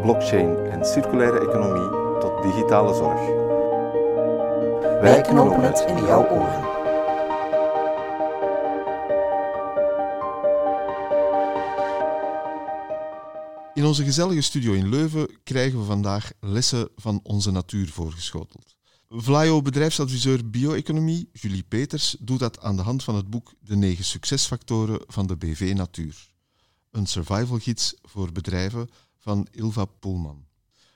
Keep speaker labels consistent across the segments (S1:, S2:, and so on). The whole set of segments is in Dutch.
S1: blockchain en circulaire economie tot digitale zorg.
S2: Wij knopen het in jouw oren.
S3: In onze gezellige studio in Leuven krijgen we vandaag lessen van onze natuur voorgeschoteld. Vlaio bedrijfsadviseur bio-economie Julie Peters doet dat aan de hand van het boek De negen succesfactoren van de BV Natuur. Een survivalgids voor bedrijven van Ilva Poelman.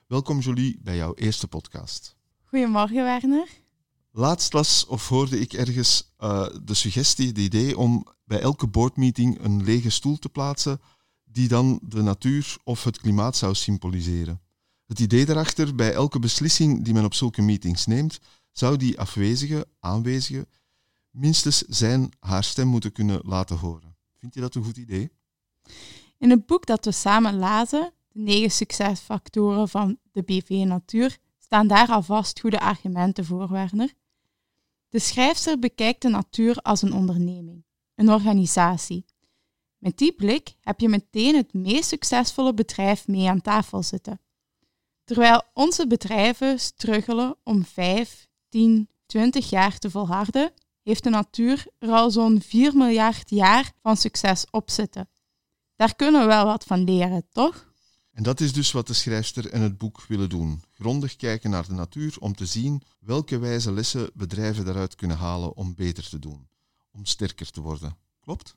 S3: Welkom Julie bij jouw eerste podcast.
S4: Goedemorgen Werner.
S3: Laatst las of hoorde ik ergens uh, de suggestie, het idee om bij elke boardmeeting een lege stoel te plaatsen die dan de natuur of het klimaat zou symboliseren. Het idee daarachter, bij elke beslissing die men op zulke meetings neemt, zou die afwezige, aanwezige, minstens zijn haar stem moeten kunnen laten horen. Vind je dat een goed idee?
S4: In het boek dat we samen lazen, de negen succesfactoren van de BV Natuur, staan daar alvast goede argumenten voor, Werner. De schrijfster bekijkt de natuur als een onderneming, een organisatie. Met die blik heb je meteen het meest succesvolle bedrijf mee aan tafel zitten. Terwijl onze bedrijven struggelen om 5, 10, 20 jaar te volharden, heeft de natuur er al zo'n 4 miljard jaar van succes op zitten. Daar kunnen we wel wat van leren, toch?
S3: En dat is dus wat de schrijfster en het boek willen doen. Grondig kijken naar de natuur om te zien welke wijze lessen bedrijven daaruit kunnen halen om beter te doen, om sterker te worden. Klopt?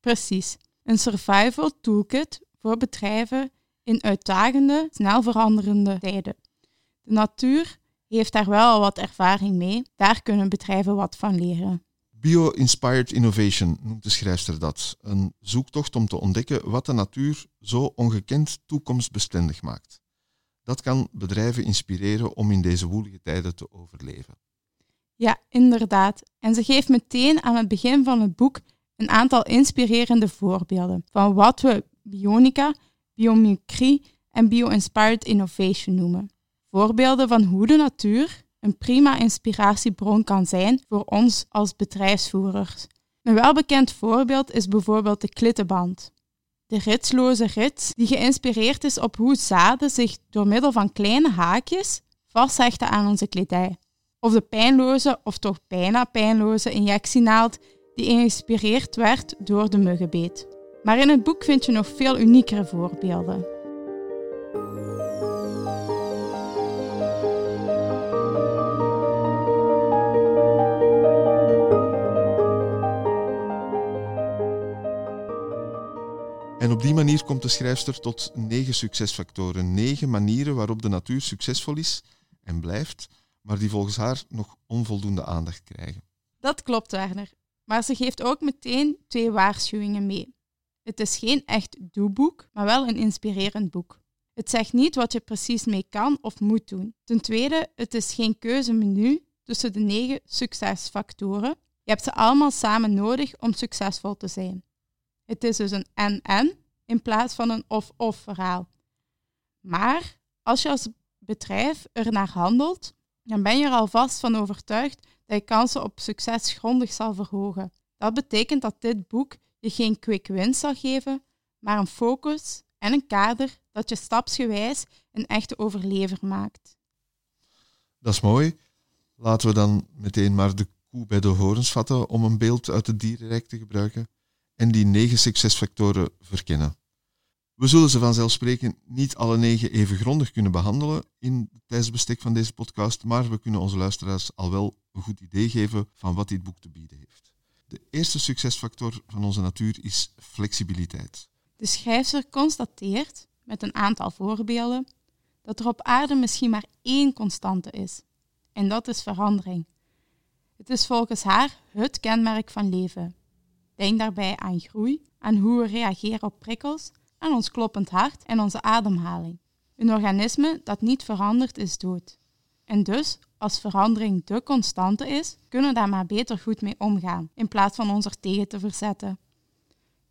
S4: Precies. Een survival toolkit voor bedrijven in uitdagende, snel veranderende tijden. De natuur heeft daar wel wat ervaring mee. Daar kunnen bedrijven wat van leren.
S3: Bio-inspired innovation noemt de schrijfster dat. Een zoektocht om te ontdekken wat de natuur zo ongekend toekomstbestendig maakt. Dat kan bedrijven inspireren om in deze woelige tijden te overleven.
S4: Ja, inderdaad. En ze geeft meteen aan het begin van het boek een aantal inspirerende voorbeelden van wat we bionica, biomimicry en bio-inspired innovation noemen. Voorbeelden van hoe de natuur een prima inspiratiebron kan zijn voor ons als bedrijfsvoerders. Een welbekend voorbeeld is bijvoorbeeld de klittenband. De ritsloze rits, die geïnspireerd is op hoe zaden zich door middel van kleine haakjes vasthechten aan onze kledij. Of de pijnloze, of toch bijna pijnloze injectienaald die geïnspireerd werd door de muggenbeet. Maar in het boek vind je nog veel uniekere voorbeelden.
S3: Op die manier komt de schrijfster tot negen succesfactoren. Negen manieren waarop de natuur succesvol is en blijft, maar die volgens haar nog onvoldoende aandacht krijgen.
S4: Dat klopt, Werner. Maar ze geeft ook meteen twee waarschuwingen mee. Het is geen echt doeboek, maar wel een inspirerend boek. Het zegt niet wat je precies mee kan of moet doen. Ten tweede, het is geen keuzemenu tussen de negen succesfactoren. Je hebt ze allemaal samen nodig om succesvol te zijn. Het is dus een en-en in plaats van een of-of verhaal. Maar als je als bedrijf er naar handelt, dan ben je er alvast van overtuigd dat je kansen op succes grondig zal verhogen. Dat betekent dat dit boek je geen quick win zal geven, maar een focus en een kader dat je stapsgewijs een echte overlever maakt.
S3: Dat is mooi. Laten we dan meteen maar de koe bij de horens vatten om een beeld uit het dierenrijk te gebruiken en die negen succesfactoren verkennen. We zullen ze vanzelfsprekend niet alle negen even grondig kunnen behandelen in het tijdsbestek van deze podcast, maar we kunnen onze luisteraars al wel een goed idee geven van wat dit boek te bieden heeft. De eerste succesfactor van onze natuur is flexibiliteit.
S4: De schrijfster constateert, met een aantal voorbeelden, dat er op aarde misschien maar één constante is. En dat is verandering. Het is volgens haar het kenmerk van leven. Denk daarbij aan groei, aan hoe we reageren op prikkels, aan ons kloppend hart en onze ademhaling. Een organisme dat niet verandert is dood. En dus, als verandering de constante is, kunnen we daar maar beter goed mee omgaan, in plaats van ons er tegen te verzetten.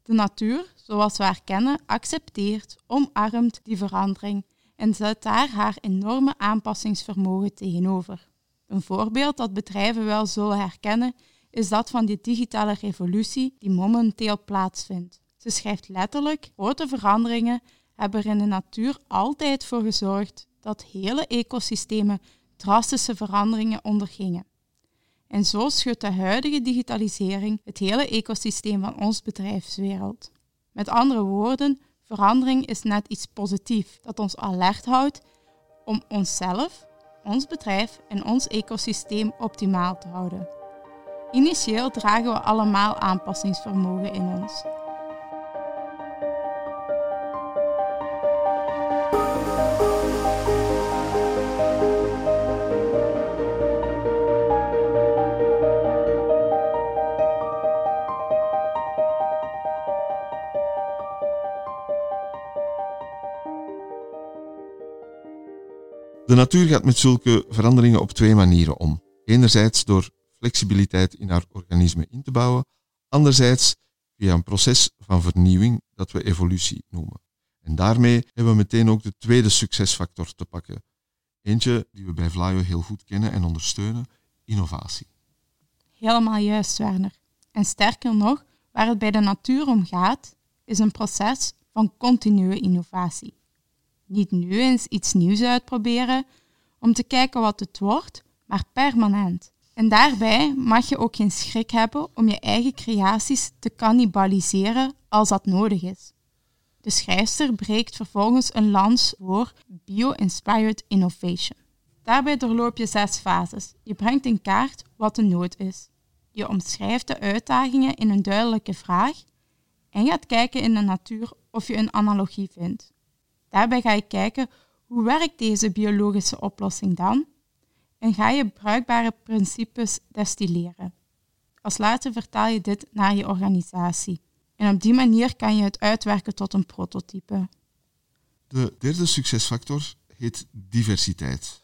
S4: De natuur, zoals we haar kennen, accepteert, omarmt die verandering en zet daar haar enorme aanpassingsvermogen tegenover. Een voorbeeld dat bedrijven wel zullen herkennen is dat van die digitale revolutie die momenteel plaatsvindt. Ze schrijft letterlijk: grote veranderingen hebben er in de natuur altijd voor gezorgd dat hele ecosystemen drastische veranderingen ondergingen. En zo schudt de huidige digitalisering het hele ecosysteem van ons bedrijfswereld. Met andere woorden, verandering is net iets positiefs dat ons alert houdt om onszelf, ons bedrijf en ons ecosysteem optimaal te houden. Initieel dragen we allemaal aanpassingsvermogen in ons.
S3: De natuur gaat met zulke veranderingen op twee manieren om. Enerzijds door flexibiliteit in haar organisme in te bouwen, anderzijds via een proces van vernieuwing dat we evolutie noemen. En daarmee hebben we meteen ook de tweede succesfactor te pakken. Eentje die we bij Vlaio heel goed kennen en ondersteunen, innovatie.
S4: Helemaal juist, Werner. En sterker nog, waar het bij de natuur om gaat, is een proces van continue innovatie. Niet nu eens iets nieuws uitproberen om te kijken wat het wordt, maar permanent. En daarbij mag je ook geen schrik hebben om je eigen creaties te cannibaliseren als dat nodig is. De schrijfster breekt vervolgens een lans voor Bio-Inspired Innovation. Daarbij doorloop je zes fases. Je brengt in kaart wat de nood is. Je omschrijft de uitdagingen in een duidelijke vraag en gaat kijken in de natuur of je een analogie vindt. Daarbij ga je kijken hoe werkt deze biologische oplossing dan en ga je bruikbare principes destilleren. Als laatste vertaal je dit naar je organisatie. En op die manier kan je het uitwerken tot een prototype.
S3: De derde succesfactor heet diversiteit.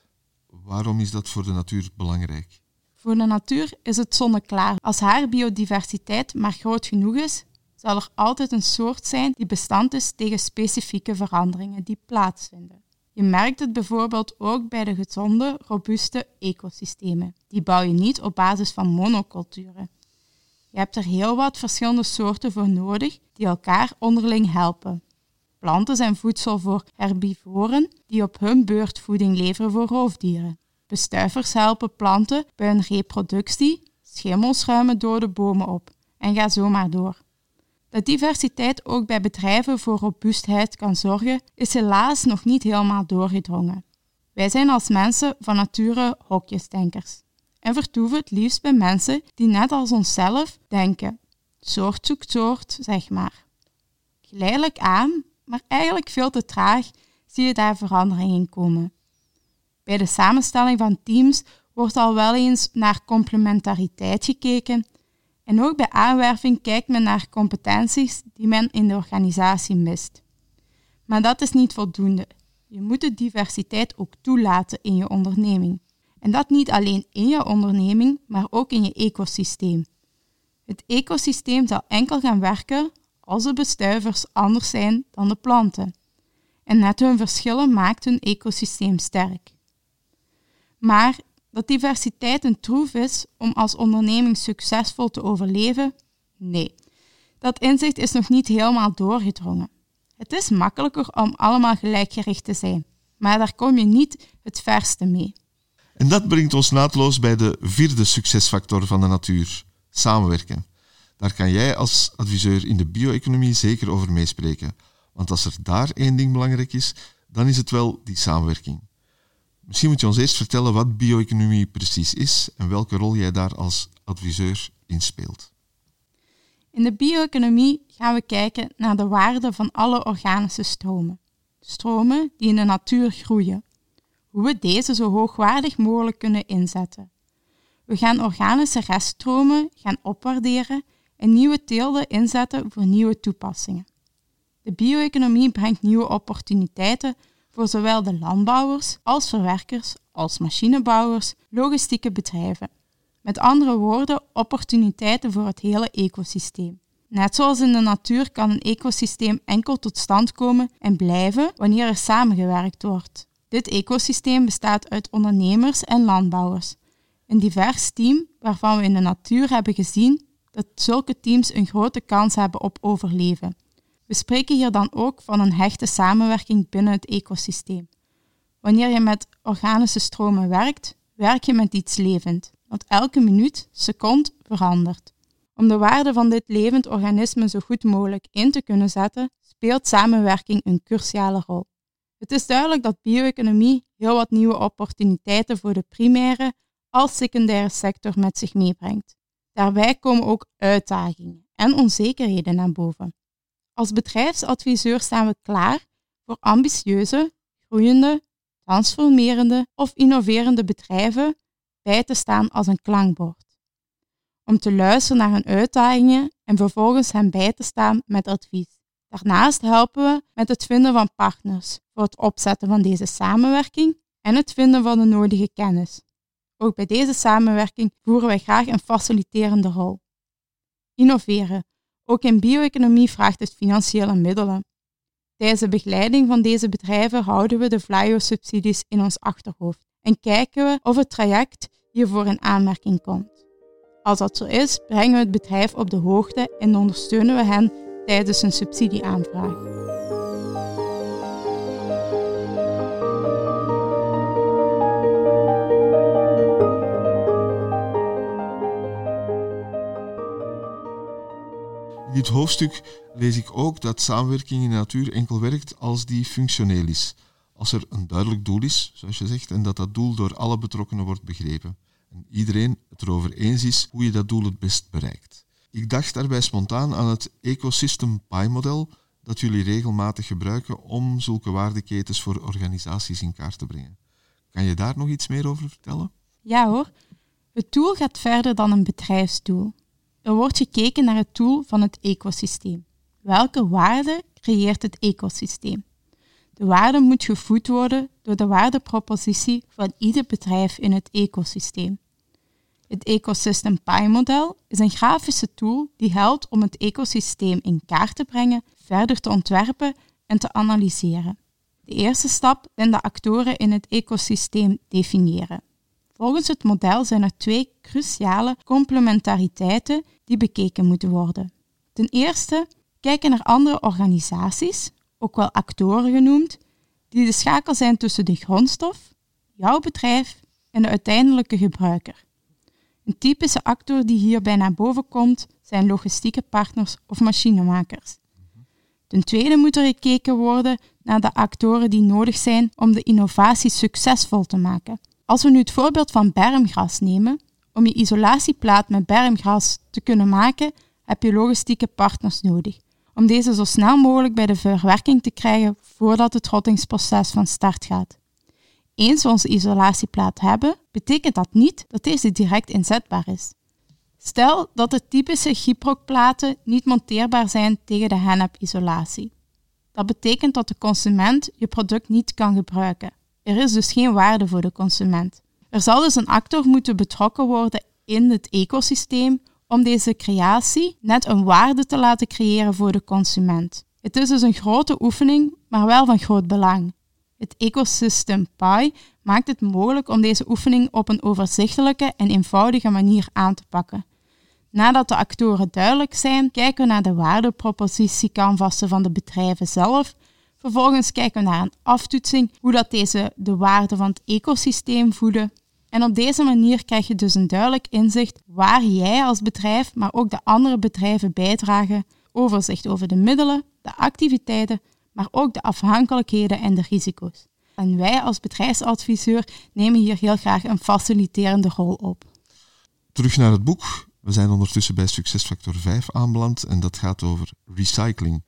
S3: Waarom is dat voor de natuur belangrijk?
S4: Voor de natuur is het zonneklaar. Als haar biodiversiteit maar groot genoeg is, zal er altijd een soort zijn die bestand is tegen specifieke veranderingen die plaatsvinden. Je merkt het bijvoorbeeld ook bij de gezonde, robuuste ecosystemen. Die bouw je niet op basis van monoculturen. Je hebt er heel wat verschillende soorten voor nodig die elkaar onderling helpen. Planten zijn voedsel voor herbivoren die op hun beurt voeding leveren voor roofdieren. Bestuivers helpen planten bij hun reproductie, schimmels ruimen dode bomen op en ga zo maar door. Dat diversiteit ook bij bedrijven voor robuustheid kan zorgen, is helaas nog niet helemaal doorgedrongen. Wij zijn als mensen van nature hokjesdenkers en vertoeven het liefst bij mensen die net als onszelf denken. Soort zoekt soort, zeg maar. Geleidelijk aan, maar eigenlijk veel te traag, zie je daar verandering in komen. Bij de samenstelling van teams wordt al wel eens naar complementariteit gekeken en ook bij aanwerving kijkt men naar competenties die men in de organisatie mist. Maar dat is niet voldoende. Je moet de diversiteit ook toelaten in je onderneming. En dat niet alleen in je onderneming, maar ook in je ecosysteem. Het ecosysteem zal enkel gaan werken als de bestuivers anders zijn dan de planten. En net hun verschillen maakt hun ecosysteem sterk. Maar dat diversiteit een troef is om als onderneming succesvol te overleven? Nee, dat inzicht is nog niet helemaal doorgedrongen. Het is makkelijker om allemaal gelijkgericht te zijn, maar daar kom je niet het verste mee.
S3: En dat brengt ons naadloos bij de vierde succesfactor van de natuur: samenwerken. Daar kan jij als adviseur in de bio-economie zeker over meespreken. Want als er daar één ding belangrijk is, dan is het wel die samenwerking. Misschien moet je ons eerst vertellen wat bio-economie precies is en welke rol jij daar als adviseur in speelt.
S4: In de bio-economie gaan we kijken naar de waarde van alle organische stromen. Stromen die in de natuur groeien. Hoe we deze zo hoogwaardig mogelijk kunnen inzetten. We gaan organische reststromen gaan opwaarderen en nieuwe teelden inzetten voor nieuwe toepassingen. De bio-economie brengt nieuwe opportuniteiten voor zowel de landbouwers als verwerkers, als machinebouwers, logistieke bedrijven. Met andere woorden, opportuniteiten voor het hele ecosysteem. Net zoals in de natuur kan een ecosysteem enkel tot stand komen en blijven wanneer er samengewerkt wordt. Dit ecosysteem bestaat uit ondernemers en landbouwers. Een divers team waarvan we in de natuur hebben gezien dat zulke teams een grote kans hebben op overleven. We spreken hier dan ook van een hechte samenwerking binnen het ecosysteem. Wanneer je met organische stromen werkt, werk je met iets levend, want elke minuut, seconde verandert. Om de waarde van dit levend organisme zo goed mogelijk in te kunnen zetten, speelt samenwerking een cruciale rol. Het is duidelijk dat bio-economie heel wat nieuwe opportuniteiten voor de primaire als secundaire sector met zich meebrengt. Daarbij komen ook uitdagingen en onzekerheden naar boven. Als bedrijfsadviseur staan we klaar voor ambitieuze, groeiende, transformerende of innoverende bedrijven bij te staan als een klankbord. Om te luisteren naar hun uitdagingen en vervolgens hen bij te staan met advies. Daarnaast helpen we met het vinden van partners voor het opzetten van deze samenwerking en het vinden van de nodige kennis. Ook bij deze samenwerking voeren wij graag een faciliterende rol. Innoveren. Ook in bio-economie vraagt het financiële middelen. Tijdens de begeleiding van deze bedrijven houden we de Flyo-subsidies in ons achterhoofd en kijken we of het traject hiervoor in aanmerking komt. Als dat zo is, brengen we het bedrijf op de hoogte en ondersteunen we hen tijdens een subsidieaanvraag.
S3: In dit hoofdstuk lees ik ook dat samenwerking in de natuur enkel werkt als die functioneel is. Als er een duidelijk doel is, zoals je zegt, en dat dat doel door alle betrokkenen wordt begrepen. En iedereen het erover eens is hoe je dat doel het best bereikt. Ik dacht daarbij spontaan aan het Ecosystem Pi-model dat jullie regelmatig gebruiken om zulke waardeketens voor organisaties in kaart te brengen. Kan je daar nog iets meer over vertellen?
S4: Ja hoor. Het tool gaat verder dan een bedrijfsdoel. Er wordt gekeken naar het doel van het ecosysteem. Welke waarde creëert het ecosysteem? De waarde moet gevoed worden door de waardepropositie van ieder bedrijf in het ecosysteem. Het Ecosystem Pi-model is een grafische tool die helpt om het ecosysteem in kaart te brengen, verder te ontwerpen en te analyseren. De eerste stap zijn de actoren in het ecosysteem definiëren. Volgens het model zijn er twee cruciale complementariteiten die bekeken moeten worden. Ten eerste kijken naar andere organisaties, ook wel actoren genoemd, die de schakel zijn tussen de grondstof, jouw bedrijf en de uiteindelijke gebruiker. Een typische actor die hierbij naar boven komt zijn logistieke partners of machinemakers. Ten tweede moet er gekeken worden naar de actoren die nodig zijn om de innovatie succesvol te maken. Als we nu het voorbeeld van bermgras nemen, om je isolatieplaat met bermgras te kunnen maken, heb je logistieke partners nodig. Om deze zo snel mogelijk bij de verwerking te krijgen voordat het rottingsproces van start gaat. Eens we onze isolatieplaat hebben, betekent dat niet dat deze direct inzetbaar is. Stel dat de typische gyprokplaten niet monteerbaar zijn tegen de hennep-isolatie. Dat betekent dat de consument je product niet kan gebruiken. Er is dus geen waarde voor de consument. Er zal dus een actor moeten betrokken worden in het ecosysteem om deze creatie net een waarde te laten creëren voor de consument. Het is dus een grote oefening, maar wel van groot belang. Het ecosystem PI maakt het mogelijk om deze oefening op een overzichtelijke en eenvoudige manier aan te pakken. Nadat de actoren duidelijk zijn, kijken we naar de waardepropositiecanvassen van de bedrijven zelf. Vervolgens kijken we naar een aftoetsing, hoe dat deze de waarde van het ecosysteem voeden. En op deze manier krijg je dus een duidelijk inzicht waar jij als bedrijf, maar ook de andere bedrijven bijdragen. Overzicht over de middelen, de activiteiten, maar ook de afhankelijkheden en de risico's. En wij als bedrijfsadviseur nemen hier heel graag een faciliterende rol op.
S3: Terug naar het boek. We zijn ondertussen bij succesfactor 5 aanbeland en dat gaat over recycling.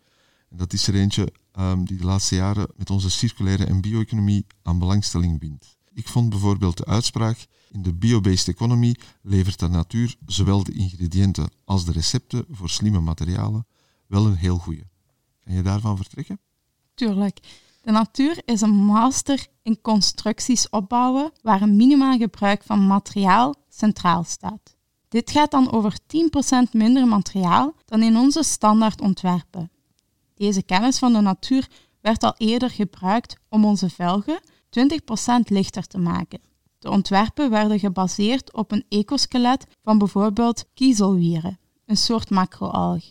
S3: Dat is er eentje um, die de laatste jaren met onze circulaire en bio-economie aan belangstelling wint. Ik vond bijvoorbeeld de uitspraak: in de biobased economy levert de natuur zowel de ingrediënten als de recepten voor slimme materialen wel een heel goede. Kan je daarvan vertrekken?
S4: Tuurlijk. De natuur is een master in constructies opbouwen waar een minimaal gebruik van materiaal centraal staat. Dit gaat dan over 10% minder materiaal dan in onze standaard ontwerpen. Deze kennis van de natuur werd al eerder gebruikt om onze velgen 20% lichter te maken. De ontwerpen werden gebaseerd op een ecoskelet van bijvoorbeeld kiezelwieren, een soort macroalg.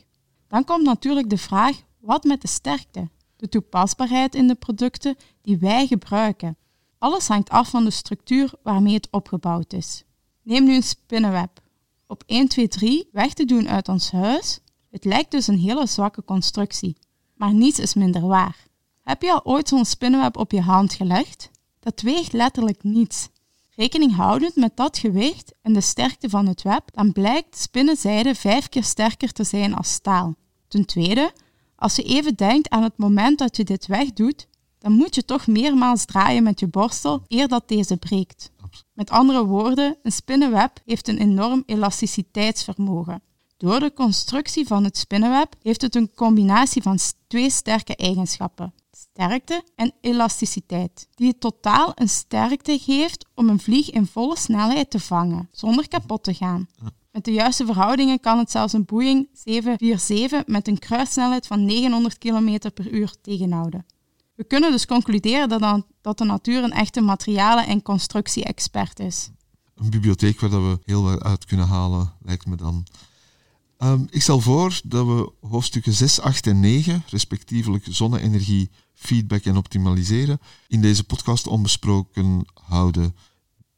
S4: Dan komt natuurlijk de vraag: wat met de sterkte? De toepasbaarheid in de producten die wij gebruiken. Alles hangt af van de structuur waarmee het opgebouwd is. Neem nu een spinnenweb. Op 1, 2, 3 weg te doen uit ons huis. Het lijkt dus een hele zwakke constructie. Maar niets is minder waar. Heb je al ooit zo'n spinnenweb op je hand gelegd? Dat weegt letterlijk niets. Rekening houdend met dat gewicht en de sterkte van het web, dan blijkt spinnenzijde vijf keer sterker te zijn als staal. Ten tweede, als je even denkt aan het moment dat je dit wegdoet, dan moet je toch meermaals draaien met je borstel eer dat deze breekt. Met andere woorden, een spinnenweb heeft een enorm elasticiteitsvermogen. Door de constructie van het spinnenweb heeft het een combinatie van twee sterke eigenschappen sterkte en elasticiteit, die het totaal een sterkte geeft om een vlieg in volle snelheid te vangen, zonder kapot te gaan. Met de juiste verhoudingen kan het zelfs een Boeing 747 met een kruissnelheid van 900 km per uur tegenhouden. We kunnen dus concluderen dat, dat de natuur een echte materialen- en constructie-expert is.
S3: Een bibliotheek waar we heel wat uit kunnen halen, lijkt me dan. Um, ik stel voor dat we hoofdstukken 6, 8 en 9, respectievelijk zonne-energie, feedback en optimaliseren, in deze podcast onbesproken houden.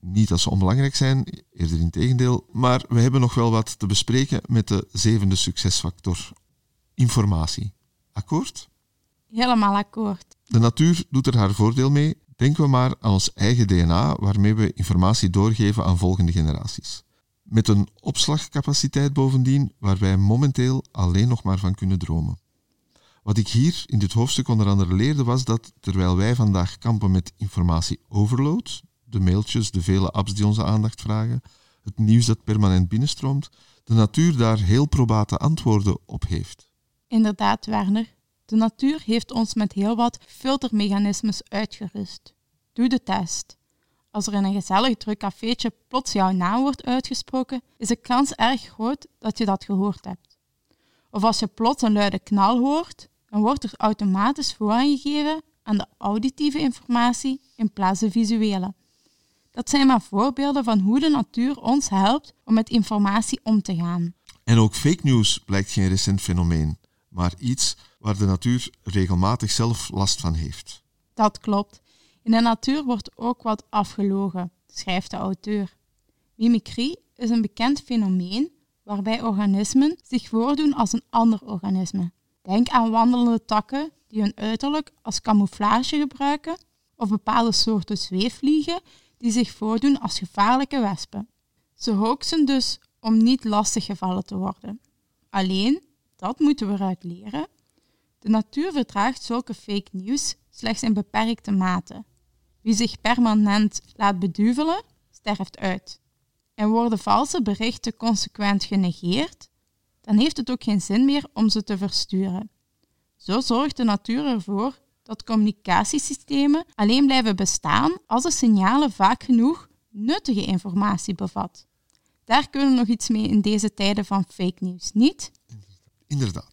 S3: Niet dat ze onbelangrijk zijn, eerder in tegendeel, maar we hebben nog wel wat te bespreken met de zevende succesfactor: informatie. Akkoord?
S4: Helemaal akkoord.
S3: De natuur doet er haar voordeel mee. Denken we maar aan ons eigen DNA, waarmee we informatie doorgeven aan volgende generaties. Met een opslagcapaciteit bovendien, waar wij momenteel alleen nog maar van kunnen dromen. Wat ik hier in dit hoofdstuk onder andere leerde was dat terwijl wij vandaag kampen met informatie-overload, de mailtjes, de vele apps die onze aandacht vragen, het nieuws dat permanent binnenstroomt, de natuur daar heel probate antwoorden op heeft.
S4: Inderdaad, Werner. De natuur heeft ons met heel wat filtermechanismes uitgerust. Doe de test. Als er in een gezellig druk cafeetje plots jouw naam wordt uitgesproken, is de kans erg groot dat je dat gehoord hebt. Of als je plots een luide knal hoort, dan wordt er automatisch voorgegeven aan de auditieve informatie in plaats van visuele. Dat zijn maar voorbeelden van hoe de natuur ons helpt om met informatie om te gaan.
S3: En ook fake news blijkt geen recent fenomeen, maar iets waar de natuur regelmatig zelf last van heeft.
S4: Dat klopt. In de natuur wordt ook wat afgelogen, schrijft de auteur. Mimicry is een bekend fenomeen waarbij organismen zich voordoen als een ander organisme. Denk aan wandelende takken die hun uiterlijk als camouflage gebruiken, of bepaalde soorten zweefvliegen die zich voordoen als gevaarlijke wespen. Ze hoaxen dus om niet lastiggevallen te worden. Alleen, dat moeten we eruit leren. De natuur verdraagt zulke fake news slechts in beperkte mate. Wie zich permanent laat beduvelen, sterft uit. En worden valse berichten consequent genegeerd, dan heeft het ook geen zin meer om ze te versturen. Zo zorgt de natuur ervoor dat communicatiesystemen alleen blijven bestaan als de signalen vaak genoeg nuttige informatie bevat. Daar kunnen we nog iets mee in deze tijden van fake news, niet?
S3: Inderdaad.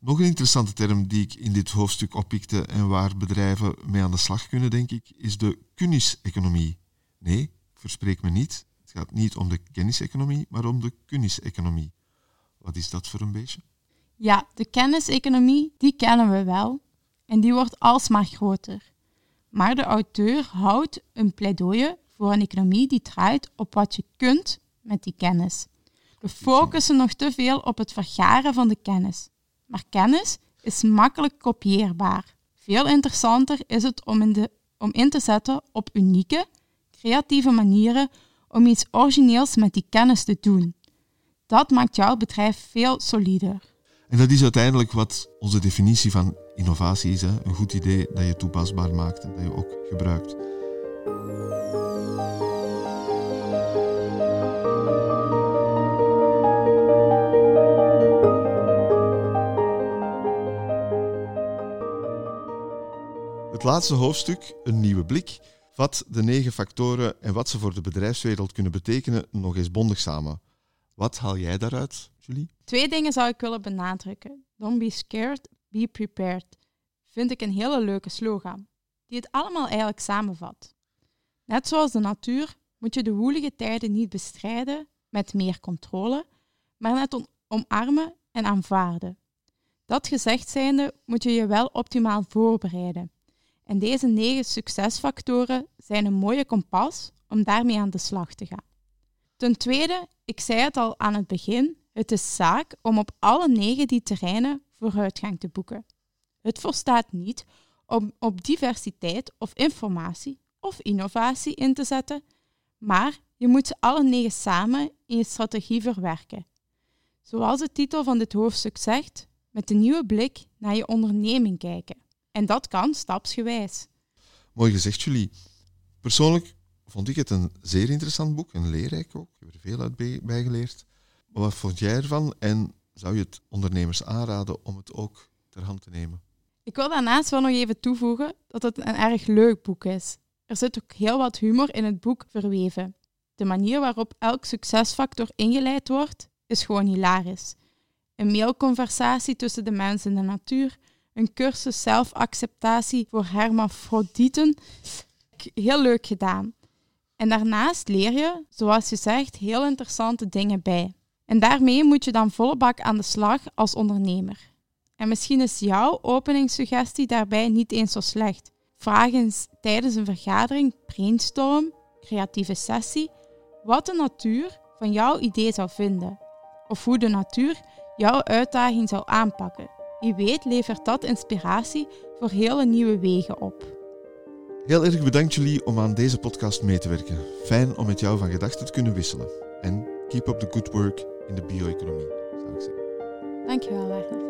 S3: Nog een interessante term die ik in dit hoofdstuk oppikte en waar bedrijven mee aan de slag kunnen, denk ik, is de kenniseconomie. Nee, verspreek me niet. Het gaat niet om de kenniseconomie, maar om de kenniseconomie. Wat is dat voor een beetje?
S4: Ja, de kenniseconomie, die kennen we wel. En die wordt alsmaar groter. Maar de auteur houdt een pleidooi voor een economie die draait op wat je kunt met die kennis. We focussen nog te veel op het vergaren van de kennis. Maar kennis is makkelijk kopieerbaar. Veel interessanter is het om in, de, om in te zetten op unieke, creatieve manieren om iets origineels met die kennis te doen. Dat maakt jouw bedrijf veel solider.
S3: En dat is uiteindelijk wat onze definitie van innovatie is. Hè? Een goed idee dat je toepasbaar maakt en dat je ook gebruikt. Laatste hoofdstuk, een nieuwe blik, vat de negen factoren en wat ze voor de bedrijfswereld kunnen betekenen nog eens bondig samen. Wat haal jij daaruit, Julie?
S4: Twee dingen zou ik willen benadrukken. Don't be scared, be prepared. Vind ik een hele leuke slogan, die het allemaal eigenlijk samenvat. Net zoals de natuur moet je de woelige tijden niet bestrijden met meer controle, maar net omarmen en aanvaarden. Dat gezegd zijnde moet je je wel optimaal voorbereiden. En deze negen succesfactoren zijn een mooie kompas om daarmee aan de slag te gaan. Ten tweede, ik zei het al aan het begin, het is zaak om op alle negen die terreinen vooruitgang te boeken. Het volstaat niet om op diversiteit of informatie of innovatie in te zetten, maar je moet ze alle negen samen in je strategie verwerken. Zoals de titel van dit hoofdstuk zegt, met een nieuwe blik naar je onderneming kijken. En dat kan stapsgewijs.
S3: Mooi gezegd, Julie. Persoonlijk vond ik het een zeer interessant boek, en leerrijk ook. Ik heb er veel uit bijgeleerd. Maar wat vond jij ervan en zou je het ondernemers aanraden om het ook ter hand te nemen?
S4: Ik wil daarnaast wel nog even toevoegen dat het een erg leuk boek is. Er zit ook heel wat humor in het boek verweven. De manier waarop elk succesfactor ingeleid wordt, is gewoon hilarisch. Een mailconversatie tussen de mens en de natuur, een cursus zelfacceptatie voor hermafrodieten. Heel leuk gedaan. En daarnaast leer je, zoals je zegt, heel interessante dingen bij. En daarmee moet je dan volle bak aan de slag als ondernemer. En misschien is jouw openingssuggestie daarbij niet eens zo slecht. Vraag eens tijdens een vergadering, brainstorm, creatieve sessie, wat de natuur van jouw idee zou vinden. Of hoe de natuur jouw uitdaging zou aanpakken. Wie weet levert dat inspiratie voor hele nieuwe wegen op.
S3: Heel erg bedankt jullie om aan deze podcast mee te werken. Fijn om met jou van gedachten te kunnen wisselen. En keep up the good work in de bio-economie, zou ik zeggen.
S4: Dankjewel, Werner.